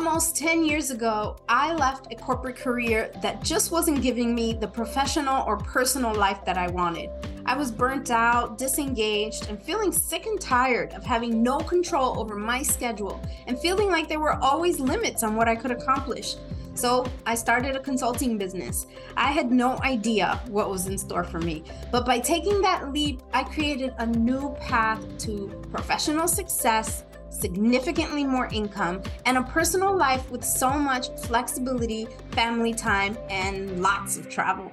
Almost 10 years ago, I left a corporate career that just wasn't giving me the professional or personal life that I wanted. I was burnt out, disengaged, and feeling sick and tired of having no control over my schedule and feeling like there were always limits on what I could accomplish. So I started a consulting business. I had no idea what was in store for me. But by taking that leap, I created a new path to professional success significantly more income, and a personal life with so much flexibility, family time, and lots of travel.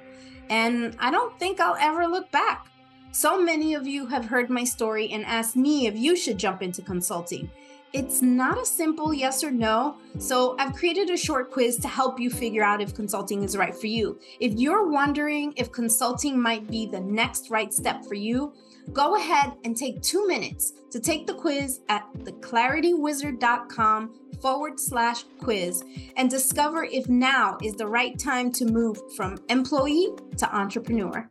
And I don't think I'll ever look back. So many of you have heard my story and asked me if you should jump into consulting. It's not a simple yes or no, so I've created a short quiz to help you figure out if consulting is right for you. If you're wondering if consulting might be the next right step for you, go ahead and take two minutes to take the quiz at theclaritywizard.com forward slash quiz and discover if now is the right time to move from employee to entrepreneur.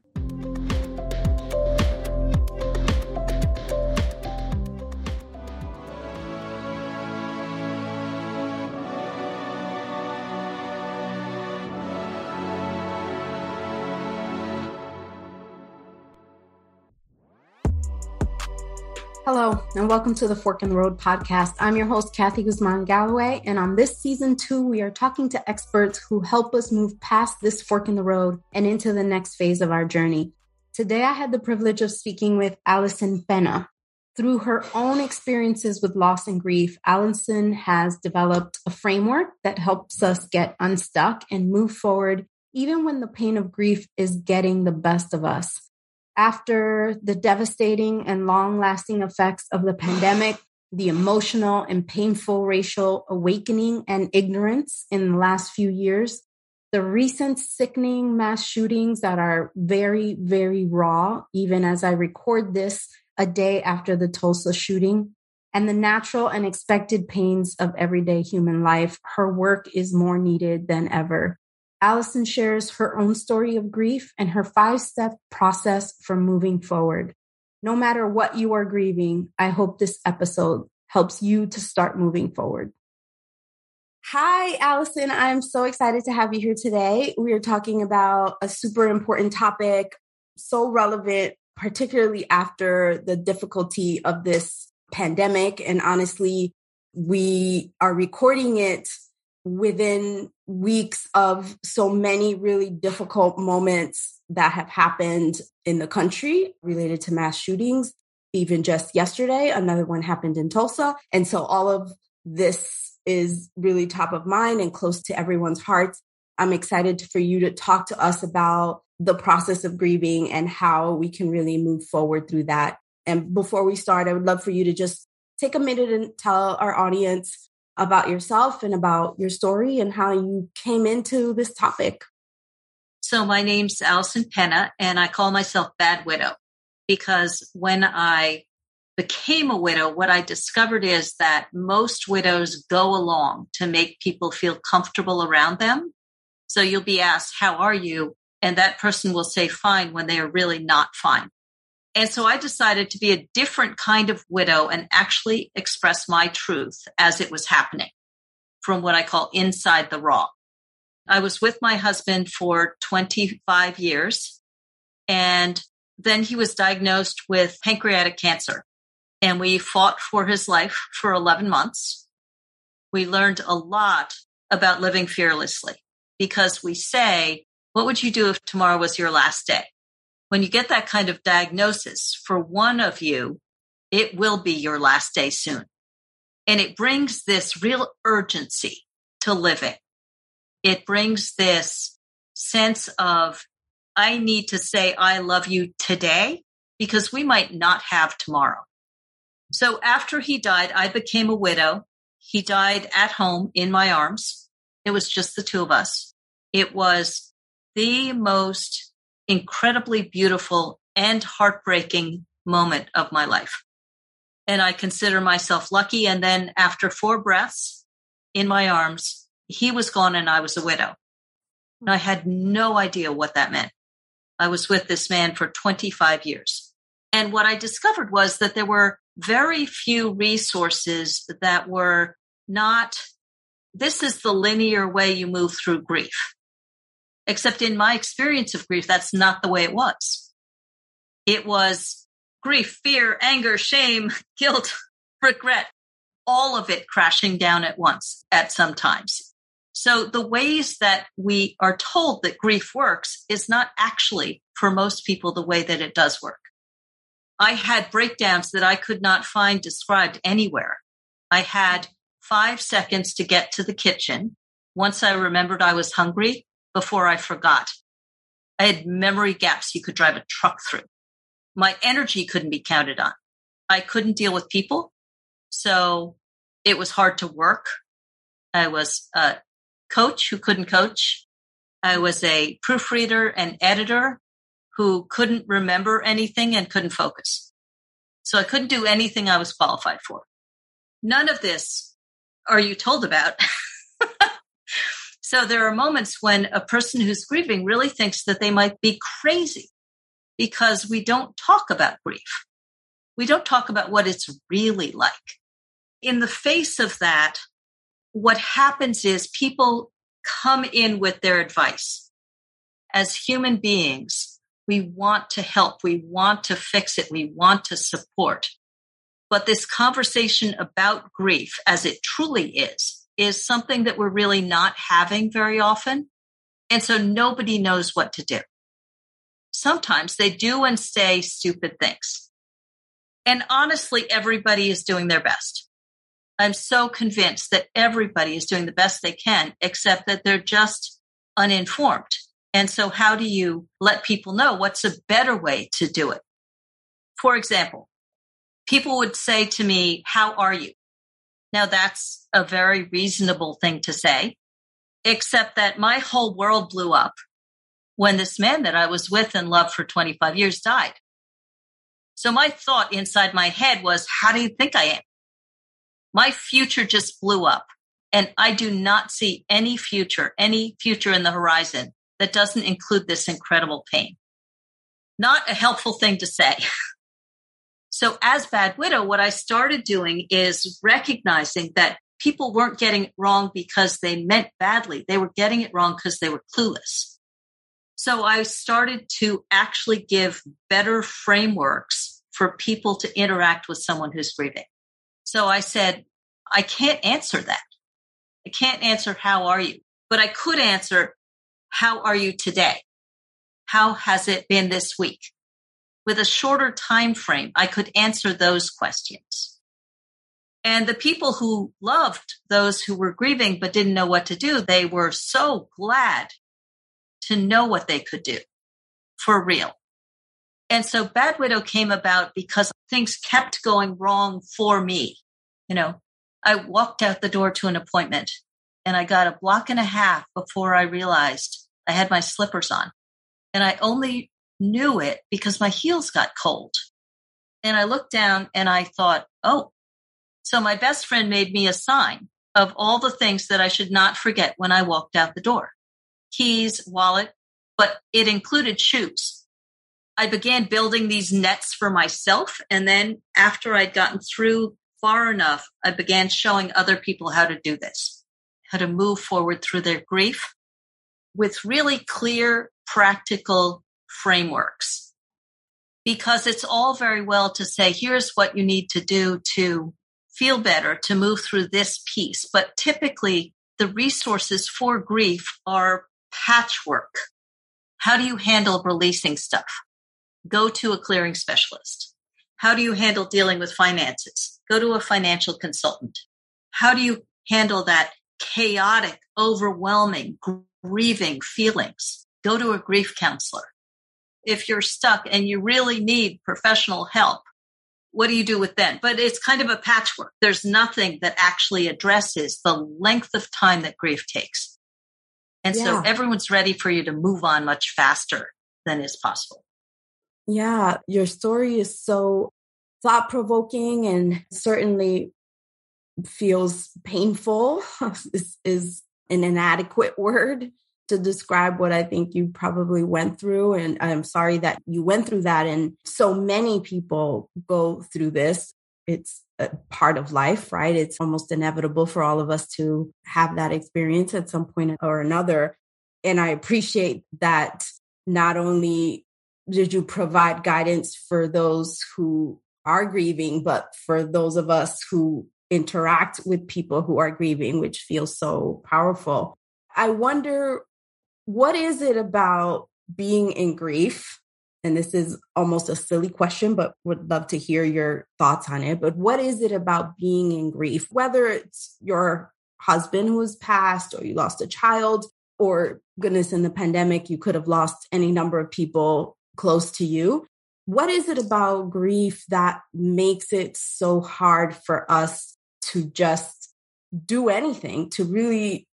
Hello, and welcome to the Fork in the Road podcast. I'm your host, Kathy Guzman Galloway, and on this season two, we are talking to experts who help us move past this fork in the road and into the next phase of our journey. Today, I had the privilege of speaking with Allison Pena. Through her own experiences with loss and grief, Allison has developed a framework that helps us get unstuck and move forward, even when the pain of grief is getting the best of us after the devastating and long lasting effects of the pandemic, the emotional and painful racial awakening and ignorance in the last few years, the recent sickening mass shootings that are very, very raw, even as I record this a day after the Tulsa shooting, and the natural and expected pains of everyday human life, her work is more needed than ever. Allison shares her own story of grief and her five step process for moving forward. No matter what you are grieving, I hope this episode helps you to start moving forward. Hi, Allison. I'm so excited to have you here today. We are talking about a super important topic, so relevant, particularly after the difficulty of this pandemic. And honestly, we are recording it within weeks of so many really difficult moments that have happened in the country related to mass shootings. Even just yesterday, another one happened in Tulsa. And so all of this is really top of mind and close to everyone's hearts. I'm excited for you to talk to us about the process of grieving and how we can really move forward through that. And before we start, I would love for you to just take a minute and tell our audience about yourself and about your story and how you came into this topic. So, my name's Allison Pena, and I call myself Bad Widow because when I became a widow, what I discovered is that most widows go along to make people feel comfortable around them. So, you'll be asked, How are you? And that person will say, Fine, when they are really not fine. And so I decided to be a different kind of widow and actually express my truth as it was happening from what I call inside the raw. I was with my husband for 25 years and then he was diagnosed with pancreatic cancer and we fought for his life for 11 months. We learned a lot about living fearlessly because we say, what would you do if tomorrow was your last day? When you get that kind of diagnosis for one of you, it will be your last day soon. And it brings this real urgency to living. It brings this sense of, I need to say, I love you today because we might not have tomorrow. So after he died, I became a widow. He died at home in my arms. It was just the two of us. It was the most incredibly beautiful and heartbreaking moment of my life. And I consider myself lucky. And then after four breaths in my arms, he was gone and I was a widow. And I had no idea what that meant. I was with this man for 25 years. And what I discovered was that there were very few resources that were not this is the linear way you move through grief. Except in my experience of grief, that's not the way it was. It was grief, fear, anger, shame, guilt, regret, all of it crashing down at once at some times. So the ways that we are told that grief works is not actually for most people the way that it does work. I had breakdowns that I could not find described anywhere. I had five seconds to get to the kitchen. Once I remembered I was hungry before I forgot. I had memory gaps you could drive a truck through. My energy couldn't be counted on. I couldn't deal with people. So it was hard to work. I was a coach who couldn't coach. I was a proofreader and editor who couldn't remember anything and couldn't focus. So I couldn't do anything I was qualified for. None of this are you told about. so there are moments when a person who's grieving really thinks that they might be crazy because we don't talk about grief. We don't talk about what it's really like. In the face of that, what happens is people come in with their advice. As human beings, we want to help. We want to fix it. We want to support. But this conversation about grief as it truly is, is something that we're really not having very often. And so nobody knows what to do. Sometimes they do and say stupid things. And honestly, everybody is doing their best. I'm so convinced that everybody is doing the best they can, except that they're just uninformed. And so, how do you let people know what's a better way to do it? For example, people would say to me, How are you? Now, that's a very reasonable thing to say, except that my whole world blew up when this man that I was with and loved for 25 years died. So, my thought inside my head was, How do you think I am? My future just blew up. And I do not see any future, any future in the horizon that doesn't include this incredible pain. Not a helpful thing to say. so as bad widow, what I started doing is recognizing that people weren't getting it wrong because they meant badly. They were getting it wrong because they were clueless. So I started to actually give better frameworks for people to interact with someone who's grieving. So I said, I can't answer that. I can't answer, how are you? But I could answer, how are you today? How has it been this week? With a shorter time frame, I could answer those questions. And the people who loved those who were grieving but didn't know what to do, they were so glad to know what they could do for real. And so Bad Widow came about because things kept going wrong for me. You know, I walked out the door to an appointment and I got a block and a half before I realized I had my slippers on and I only knew it because my heels got cold. And I looked down and I thought, oh, so my best friend made me a sign of all the things that I should not forget when I walked out the door keys, wallet, but it included shoes. I began building these nets for myself. And then after I'd gotten through far enough, I began showing other people how to do this, how to move forward through their grief with really clear, practical frameworks. Because it's all very well to say, here's what you need to do to feel better, to move through this piece. But typically, the resources for grief are patchwork. How do you handle releasing stuff? Go to a clearing specialist. How do you handle dealing with finances? Go to a financial consultant. How do you handle that chaotic, overwhelming, grieving feelings, go to a grief counselor. If you're stuck and you really need professional help, what do you do with then? But it's kind of a patchwork. There's nothing that actually addresses the length of time that grief takes. And yeah. so everyone's ready for you to move on much faster than is possible. Yeah, your story is so thought provoking and certainly feels painful is, is an inadequate word to describe what I think you probably went through. And I'm sorry that you went through that. And so many people go through this. it's a part of life, right? It's almost inevitable for all of us to have that experience at some point or another. And I appreciate that not only did you provide guidance for those who are grieving, but for those of us who interact with people who are grieving, which feels so powerful. I wonder what is it about being in grief? And this is almost a silly question, but would love to hear your thoughts on it. But what is it about being in grief? Whether it's your husband who has passed, or you lost a child, or goodness, in the pandemic, you could have lost any number of people close to you. What is it about grief that makes it so hard for us to just do anything, to really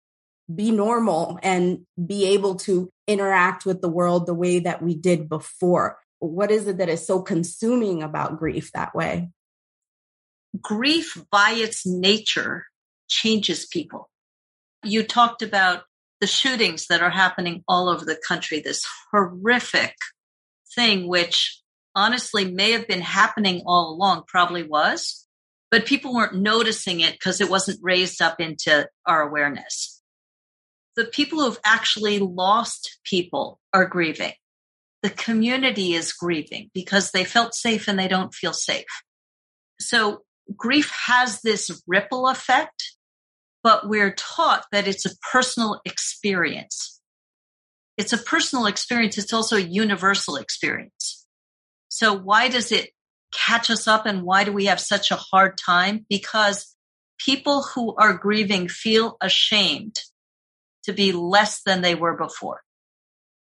be normal and be able to interact with the world the way that we did before? What is it that is so consuming about grief that way? Grief, by its nature, changes people. You talked about the shootings that are happening all over the country, this horrific thing, which honestly may have been happening all along, probably was, but people weren't noticing it because it wasn't raised up into our awareness. The people who've actually lost people are grieving. The community is grieving because they felt safe and they don't feel safe. So grief has this ripple effect, but we're taught that it's a personal experience. It's a personal experience. It's also a universal experience. So why does it catch us up and why do we have such a hard time? Because people who are grieving feel ashamed to be less than they were before,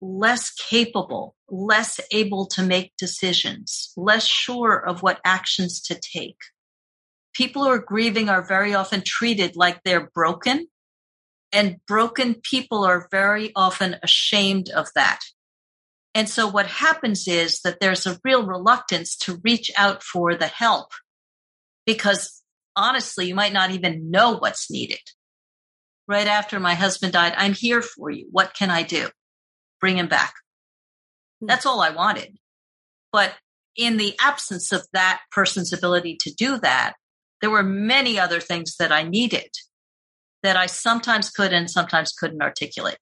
less capable, less able to make decisions, less sure of what actions to take. People who are grieving are very often treated like they're broken and broken people are very often ashamed of that. And so what happens is that there's a real reluctance to reach out for the help because honestly, you might not even know what's needed. Right after my husband died, I'm here for you. What can I do? Bring him back. Hmm. That's all I wanted. But in the absence of that person's ability to do that, there were many other things that I needed that I sometimes could and sometimes couldn't articulate.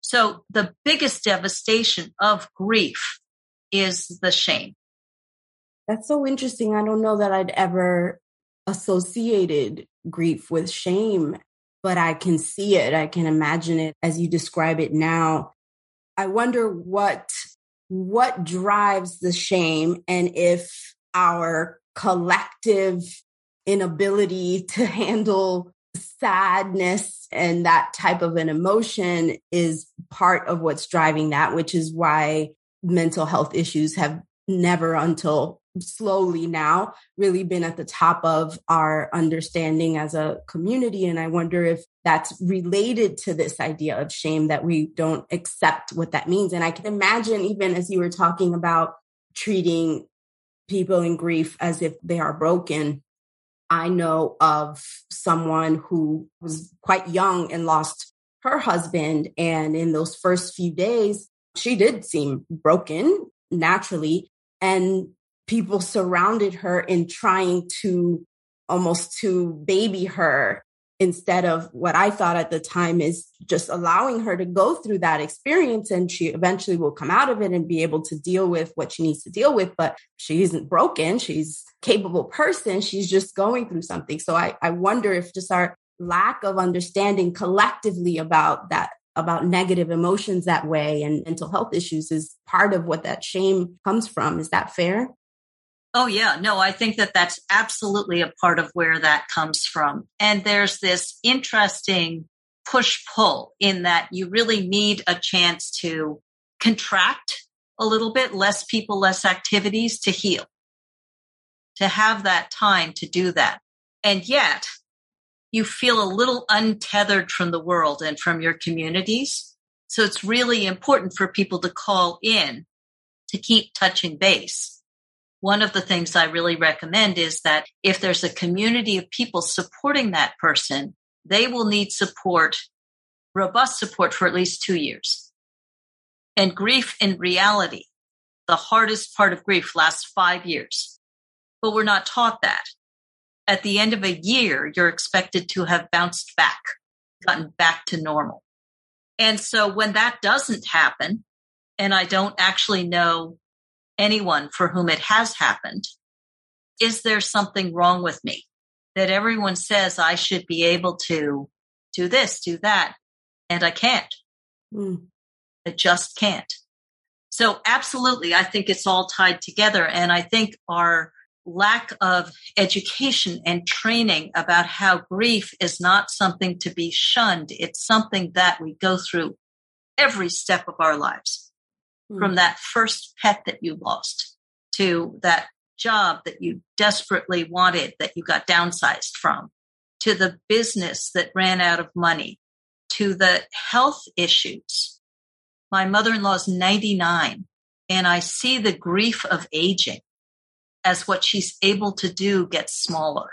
So the biggest devastation of grief is the shame. That's so interesting. I don't know that I'd ever associated grief with shame, but I can see it. I can imagine it as you describe it now. I wonder what what drives the shame and if our collective inability to handle sadness and that type of an emotion is part of what's driving that, which is why mental health issues have never until slowly now really been at the top of our understanding as a community. And I wonder if that's related to this idea of shame that we don't accept what that means. And I can imagine, even as you were talking about treating people in grief as if they are broken, I know of someone who was quite young and lost her husband. And in those first few days, she did seem broken naturally. And people surrounded her in trying to almost to baby her instead of what I thought at the time is just allowing her to go through that experience and she eventually will come out of it and be able to deal with what she needs to deal with. But she isn't broken. She's capable person. She's just going through something. So I, I wonder if just our lack of understanding collectively about that about negative emotions that way and mental health issues is part of what that shame comes from. Is that fair? Oh, yeah. No, I think that that's absolutely a part of where that comes from. And there's this interesting push pull in that you really need a chance to contract a little bit, less people, less activities to heal, to have that time to do that. And yet you feel a little untethered from the world and from your communities. So it's really important for people to call in to keep touching base one of the things I really recommend is that if there's a community of people supporting that person, they will need support, robust support for at least two years. And grief in reality, the hardest part of grief lasts five years. but we're not taught that. At the end of a year, you're expected to have bounced back, gotten back to normal. And so when that doesn't happen, and I don't actually know anyone for whom it has happened, is there something wrong with me? That everyone says I should be able to do this, do that, and I can't. Mm. I just can't. So absolutely, I think it's all tied together. And I think our lack of education and training about how grief is not something to be shunned. It's something that we go through every step of our lives mm. from that first pet that you lost to that job that you desperately wanted that you got downsized from to the business that ran out of money to the health issues. My mother in law is 99 and I see the grief of aging as what she's able to do gets smaller.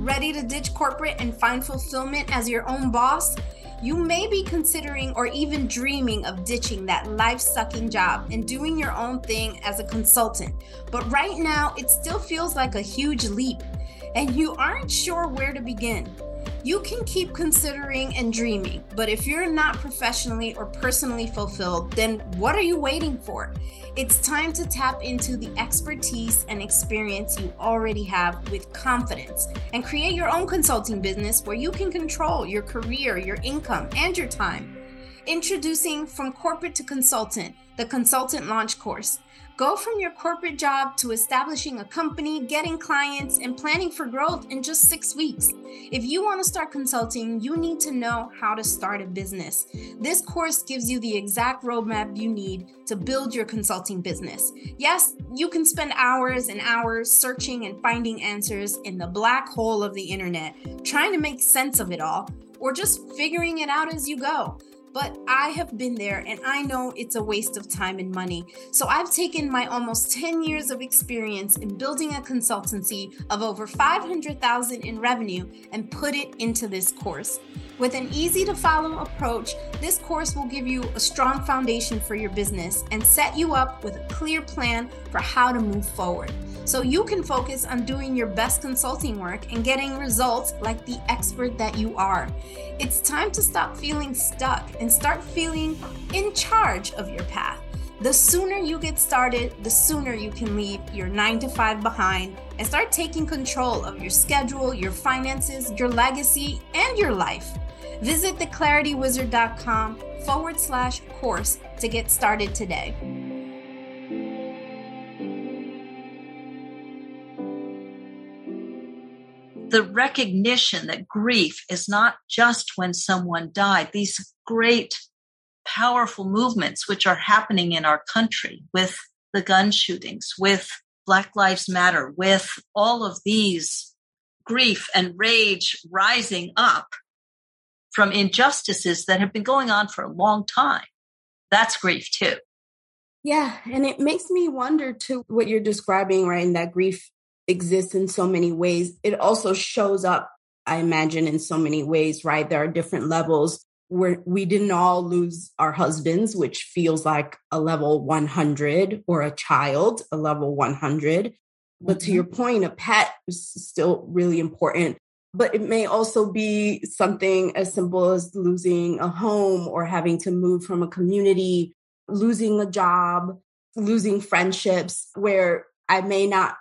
Ready to ditch corporate and find fulfillment as your own boss? You may be considering or even dreaming of ditching that life sucking job and doing your own thing as a consultant. But right now, it still feels like a huge leap, and you aren't sure where to begin. You can keep considering and dreaming, but if you're not professionally or personally fulfilled, then what are you waiting for? It's time to tap into the expertise and experience you already have with confidence and create your own consulting business where you can control your career, your income, and your time. Introducing From Corporate to Consultant, the Consultant Launch Course. Go from your corporate job to establishing a company, getting clients, and planning for growth in just six weeks. If you want to start consulting, you need to know how to start a business. This course gives you the exact roadmap you need to build your consulting business. Yes, you can spend hours and hours searching and finding answers in the black hole of the internet, trying to make sense of it all, or just figuring it out as you go but I have been there and I know it's a waste of time and money. So I've taken my almost 10 years of experience in building a consultancy of over 500,000 in revenue and put it into this course. With an easy to follow approach, this course will give you a strong foundation for your business and set you up with a clear plan for how to move forward. So you can focus on doing your best consulting work and getting results like the expert that you are. It's time to stop feeling stuck and start feeling in charge of your path. The sooner you get started, the sooner you can leave your nine to five behind and start taking control of your schedule, your finances, your legacy, and your life. Visit theclaritywizard.com forward slash course to get started today. The recognition that grief is not just when someone died, these great, powerful movements which are happening in our country with the gun shootings, with Black Lives Matter, with all of these grief and rage rising up from injustices that have been going on for a long time. That's grief too. Yeah. And it makes me wonder too what you're describing, right? And that grief exists in so many ways. It also shows up, I imagine, in so many ways, right? There are different levels where we didn't all lose our husbands, which feels like a level 100 or a child, a level 100. But to mm-hmm. your point, a pet is still really important but it may also be something as simple as losing a home or having to move from a community, losing a job, losing friendships where I may not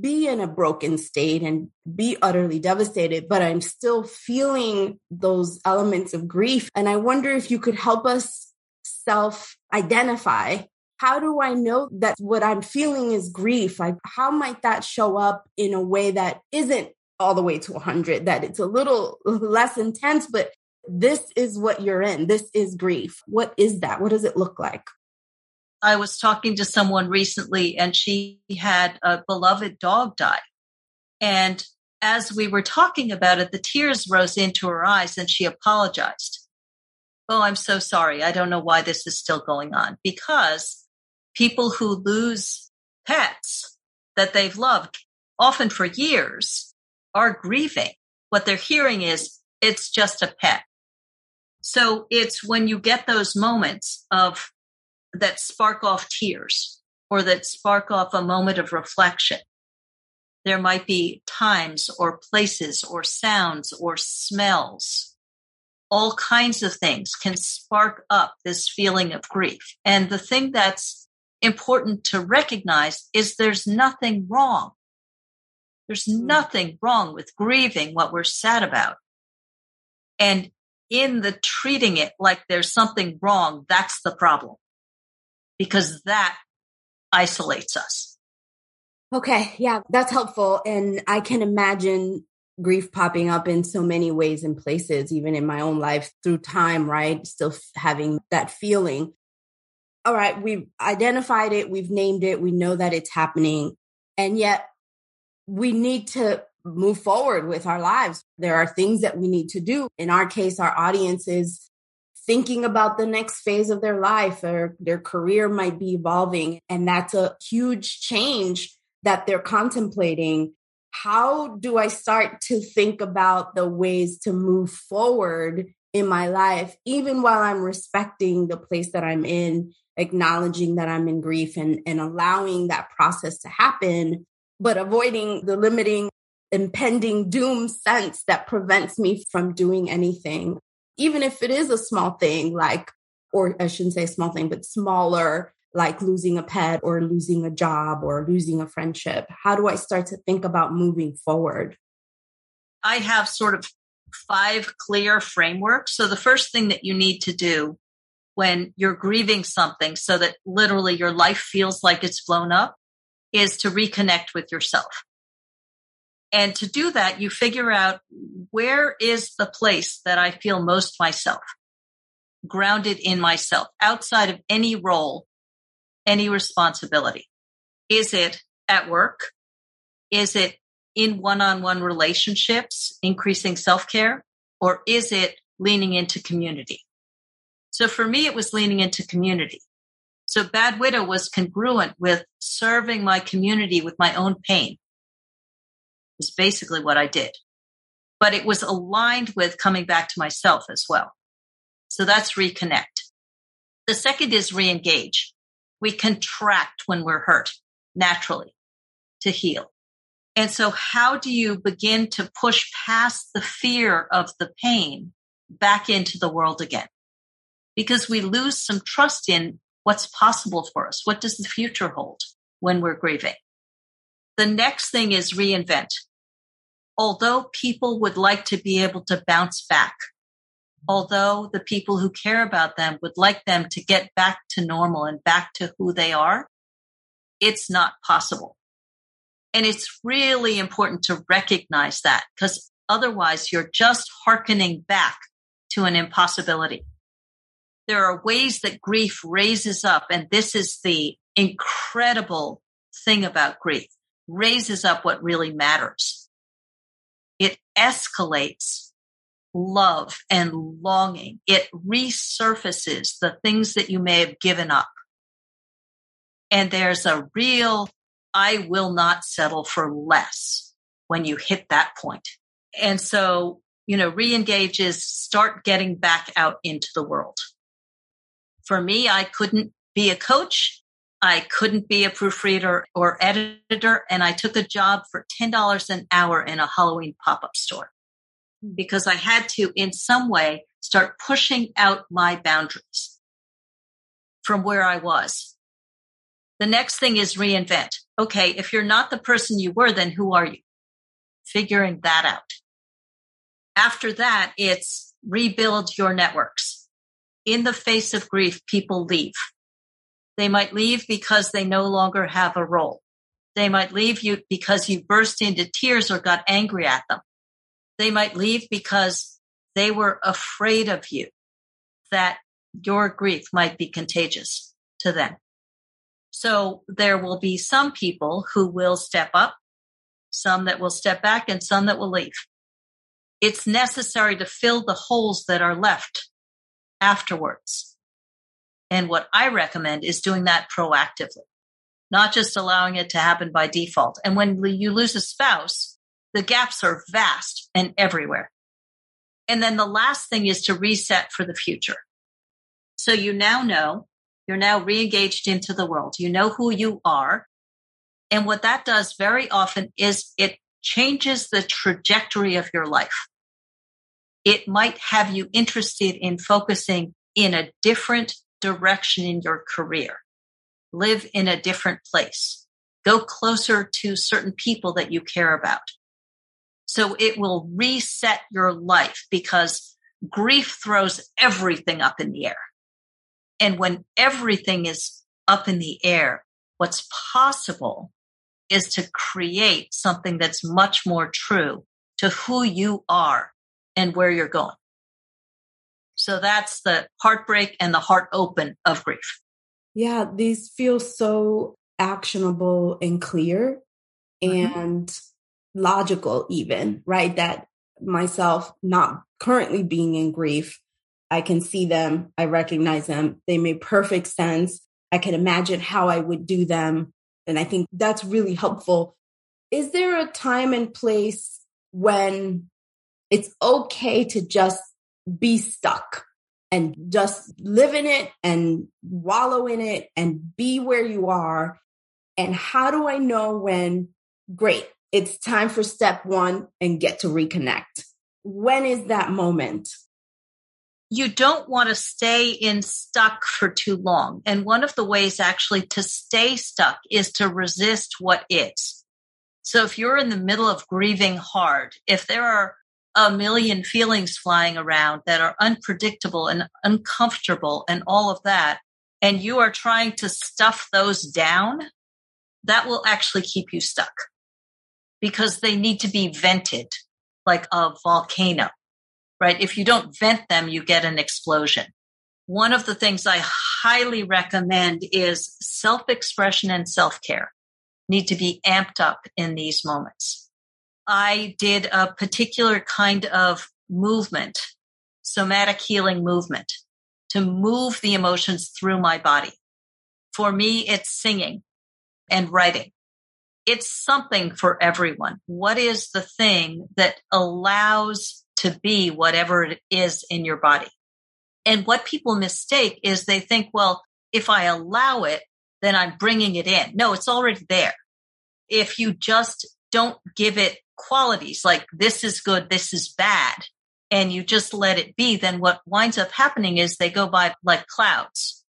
be in a broken state and be utterly devastated, but I'm still feeling those elements of grief. And I wonder if you could help us self identify. How do I know that what I'm feeling is grief? Like, how might that show up in a way that isn't all the way to 100, that it's a little less intense, but this is what you're in. This is grief. What is that? What does it look like? I was talking to someone recently and she had a beloved dog die. And as we were talking about it, the tears rose into her eyes and she apologized. Oh, I'm so sorry. I don't know why this is still going on because people who lose pets that they've loved often for years are grieving. What they're hearing is it's just a pet. So it's when you get those moments of that spark off tears or that spark off a moment of reflection. There might be times or places or sounds or smells. All kinds of things can spark up this feeling of grief. And the thing that's important to recognize is there's nothing wrong. There's nothing wrong with grieving what we're sad about. And in the treating it like there's something wrong, that's the problem because that isolates us. Okay. Yeah, that's helpful. And I can imagine grief popping up in so many ways and places, even in my own life through time, right? Still having that feeling. All right, we've identified it, we've named it, we know that it's happening. And yet we need to move forward with our lives. There are things that we need to do. In our case, our audience is thinking about the next phase of their life or their career might be evolving. And that's a huge change that they're contemplating. How do I start to think about the ways to move forward in my life, even while I'm respecting the place that I'm in, acknowledging that I'm in grief and, and allowing that process to happen, but avoiding the limiting impending doom sense that prevents me from doing anything even if it is a small thing, like, or I shouldn't say small thing, but smaller, like losing a pet or losing a job or losing a friendship? How do I start to think about moving forward? I have sort of five clear frameworks. So the first thing that you need to do when you're grieving something so that literally your life feels like it's blown up is to reconnect with yourself. And to do that, you figure out where is the place that I feel most myself, grounded in myself, outside of any role, any responsibility. Is it at work? Is it in one on one relationships, increasing self care? Or is it leaning into community? So for me, it was leaning into community. So Bad Widow was congruent with serving my community with my own pain is basically what I did. But it was aligned with coming back to myself as well. So that's reconnect. The second is re-engage. We contract when we're hurt naturally to heal. And so how do you begin to push past the fear of the pain back into the world again? Because we lose some trust in what's possible for us. What does the future hold when we're grieving? The next thing is reinvent although people would like to be able to bounce back, although the people who care about them would like them to get back to normal and back to who they are, it's not possible. And it's really important to recognize that because otherwise you're just hearkening back to an impossibility. There are ways that grief raises up, and this is the incredible thing about grief, raises up what really matters it escalates love and longing. It resurfaces the things that you may have given up. And there's a real, I will not settle for less when you hit that point. And so, you know, re-engage is start getting back out into the world. For me, I couldn't be a coach I couldn't be a proofreader or editor, and I took a job for $10 an hour in a Halloween pop up store because I had to, in some way, start pushing out my boundaries from where I was. The next thing is reinvent. Okay, if you're not the person you were, then who are you? Figuring that out. After that, it's rebuild your networks. In the face of grief, people leave they might leave because they no longer have a role. They might leave you because you burst into tears or got angry at them. They might leave because they were afraid of you, that your grief might be contagious to them. So there will be some people who will step up, some that will step back, and some that will leave. It's necessary to fill the holes that are left afterwards. And what I recommend is doing that proactively, not just allowing it to happen by default. And when you lose a spouse, the gaps are vast and everywhere. And then the last thing is to reset for the future. So you now know You're now re-engaged into the world. You know who you are. And what that does very often is it changes the trajectory of your life. It might have you interested in focusing in a different direction in your career, live in a different place, go closer to certain people that you care about. So it will reset your life because grief throws everything up in the air. And when everything is up in the air, what's possible is to create something that's much more true to who you are and where you're going. So that's the heartbreak and the heart open of grief. Yeah, these feel so actionable and clear mm-hmm. and logical, even, right? That myself not currently being in grief, I can see them, I recognize them, they make perfect sense. I can imagine how I would do them. And I think that's really helpful. Is there a time and place when it's okay to just be stuck and just live in it and wallow in it and be where you are? And how do I know when, great, it's time for step one and get to reconnect? When is that moment? you don't want to stay in stuck for too long. And one of the ways actually to stay stuck is to resist what is. So if you're in the middle of grieving hard, if there are a million feelings flying around that are unpredictable and uncomfortable and all of that, and you are trying to stuff those down, that will actually keep you stuck because they need to be vented like a volcano right? If you don't vent them, you get an explosion. One of the things I highly recommend is self expression and self care need to be amped up in these moments. I did a particular kind of movement, somatic healing movement to move the emotions through my body. For me, it's singing and writing. It's something for everyone. What is the thing that allows to be whatever it is in your body. And what people mistake is they think, well, if I allow it, then I'm bringing it in. No, it's already there. If you just don't give it qualities like this is good, this is bad, and you just let it be, then what winds up happening is they go by like clouds.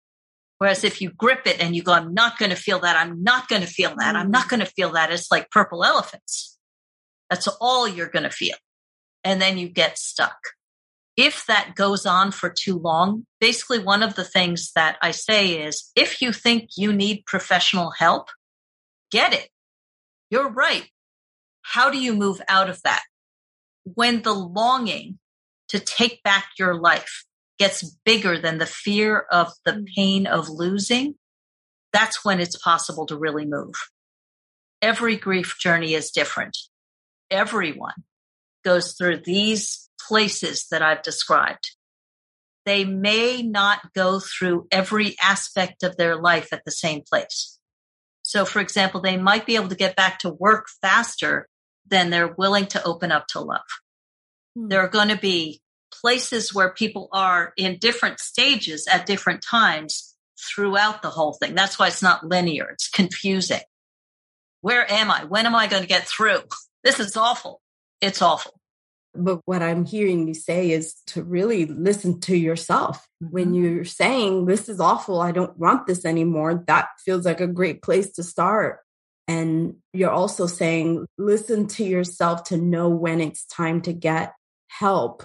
Whereas if you grip it and you go, I'm not going to feel that, I'm not going to feel that, I'm not mm. going to feel that, it's like purple elephants. That's all you're going to feel and then you get stuck. If that goes on for too long, basically one of the things that I say is if you think you need professional help, get it. You're right. How do you move out of that? When the longing to take back your life gets bigger than the fear of the mm. pain of losing, that's when it's possible to really move. Every grief journey is different. Everyone goes through these places that I've described. They may not go through every aspect of their life at the same place. So, for example, they might be able to get back to work faster than they're willing to open up to love. Hmm. There are going to be places where people are in different stages at different times throughout the whole thing. That's why it's not linear. It's confusing. Where am I? When am I going to get through? This is awful it's awful. But what I'm hearing you say is to really listen to yourself. Mm-hmm. When you're saying, This is awful, I don't want this anymore, that feels like a great place to start. And you're also saying, Listen to yourself to know when it's time to get help,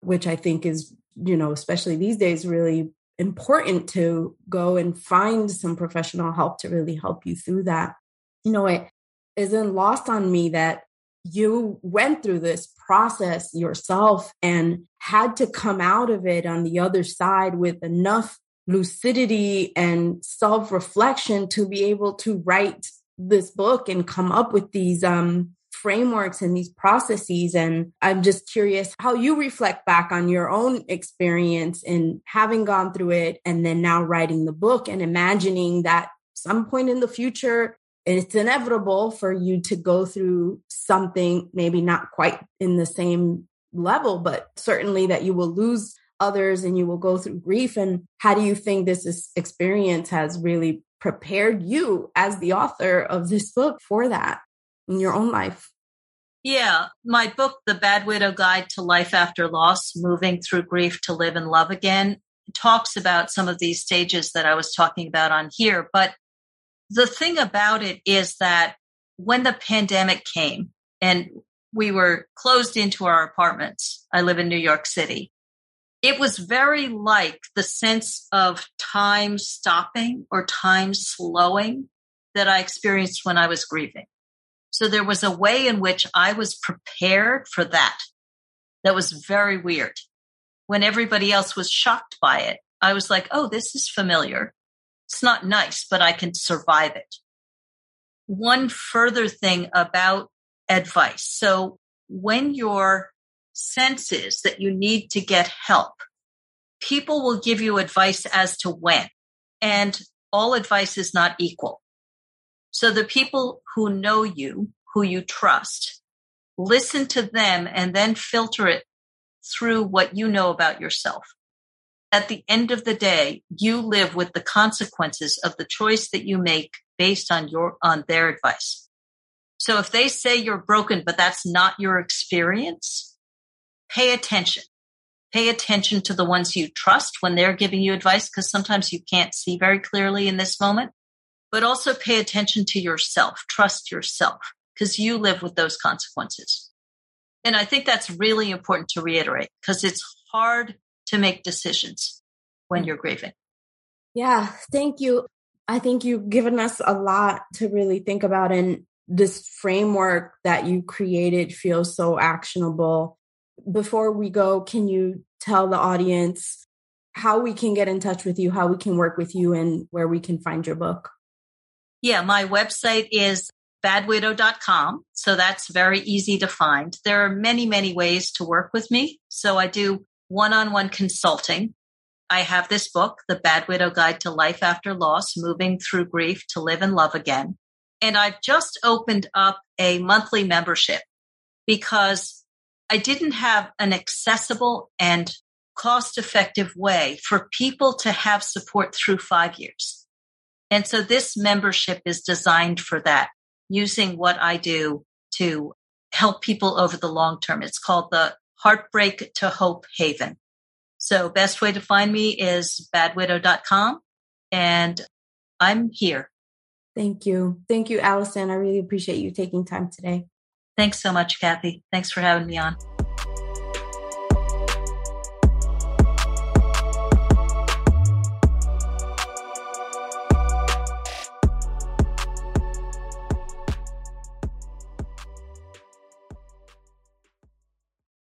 which I think is, you know, especially these days, really important to go and find some professional help to really help you through that. You know, it isn't lost on me that you went through this process yourself and had to come out of it on the other side with enough lucidity and self reflection to be able to write this book and come up with these um, frameworks and these processes. And I'm just curious how you reflect back on your own experience in having gone through it and then now writing the book and imagining that some point in the future it's inevitable for you to go through something, maybe not quite in the same level, but certainly that you will lose others and you will go through grief. And how do you think this experience has really prepared you as the author of this book for that in your own life? Yeah, my book, The Bad Widow Guide to Life After Loss Moving Through Grief to Live and Love Again, talks about some of these stages that I was talking about on here. But the thing about it is that when the pandemic came and we were closed into our apartments, I live in New York City. It was very like the sense of time stopping or time slowing that I experienced when I was grieving. So there was a way in which I was prepared for that. That was very weird. When everybody else was shocked by it, I was like, oh, this is familiar. It's not nice, but I can survive it. One further thing about advice. So when your sense is that you need to get help, people will give you advice as to when, and all advice is not equal. So the people who know you, who you trust, listen to them and then filter it through what you know about yourself. At the end of the day, you live with the consequences of the choice that you make based on your, on their advice. So if they say you're broken, but that's not your experience, pay attention. Pay attention to the ones you trust when they're giving you advice, because sometimes you can't see very clearly in this moment but also pay attention to yourself. Trust yourself because you live with those consequences. And I think that's really important to reiterate because it's hard to make decisions when you're grieving. Yeah, thank you. I think you've given us a lot to really think about. And this framework that you created feels so actionable. Before we go, can you tell the audience how we can get in touch with you, how we can work with you, and where we can find your book? Yeah, my website is badwidow.com. So that's very easy to find. There are many, many ways to work with me. So I do one on one consulting. I have this book, The Bad Widow Guide to Life After Loss Moving Through Grief to Live and Love Again. And I've just opened up a monthly membership because I didn't have an accessible and cost effective way for people to have support through five years. And so this membership is designed for that, using what I do to help people over the long term. It's called the Heartbreak to Hope Haven. So best way to find me is badwidow.com and I'm here. Thank you. Thank you, Allison. I really appreciate you taking time today. Thanks so much, Kathy. Thanks for having me on.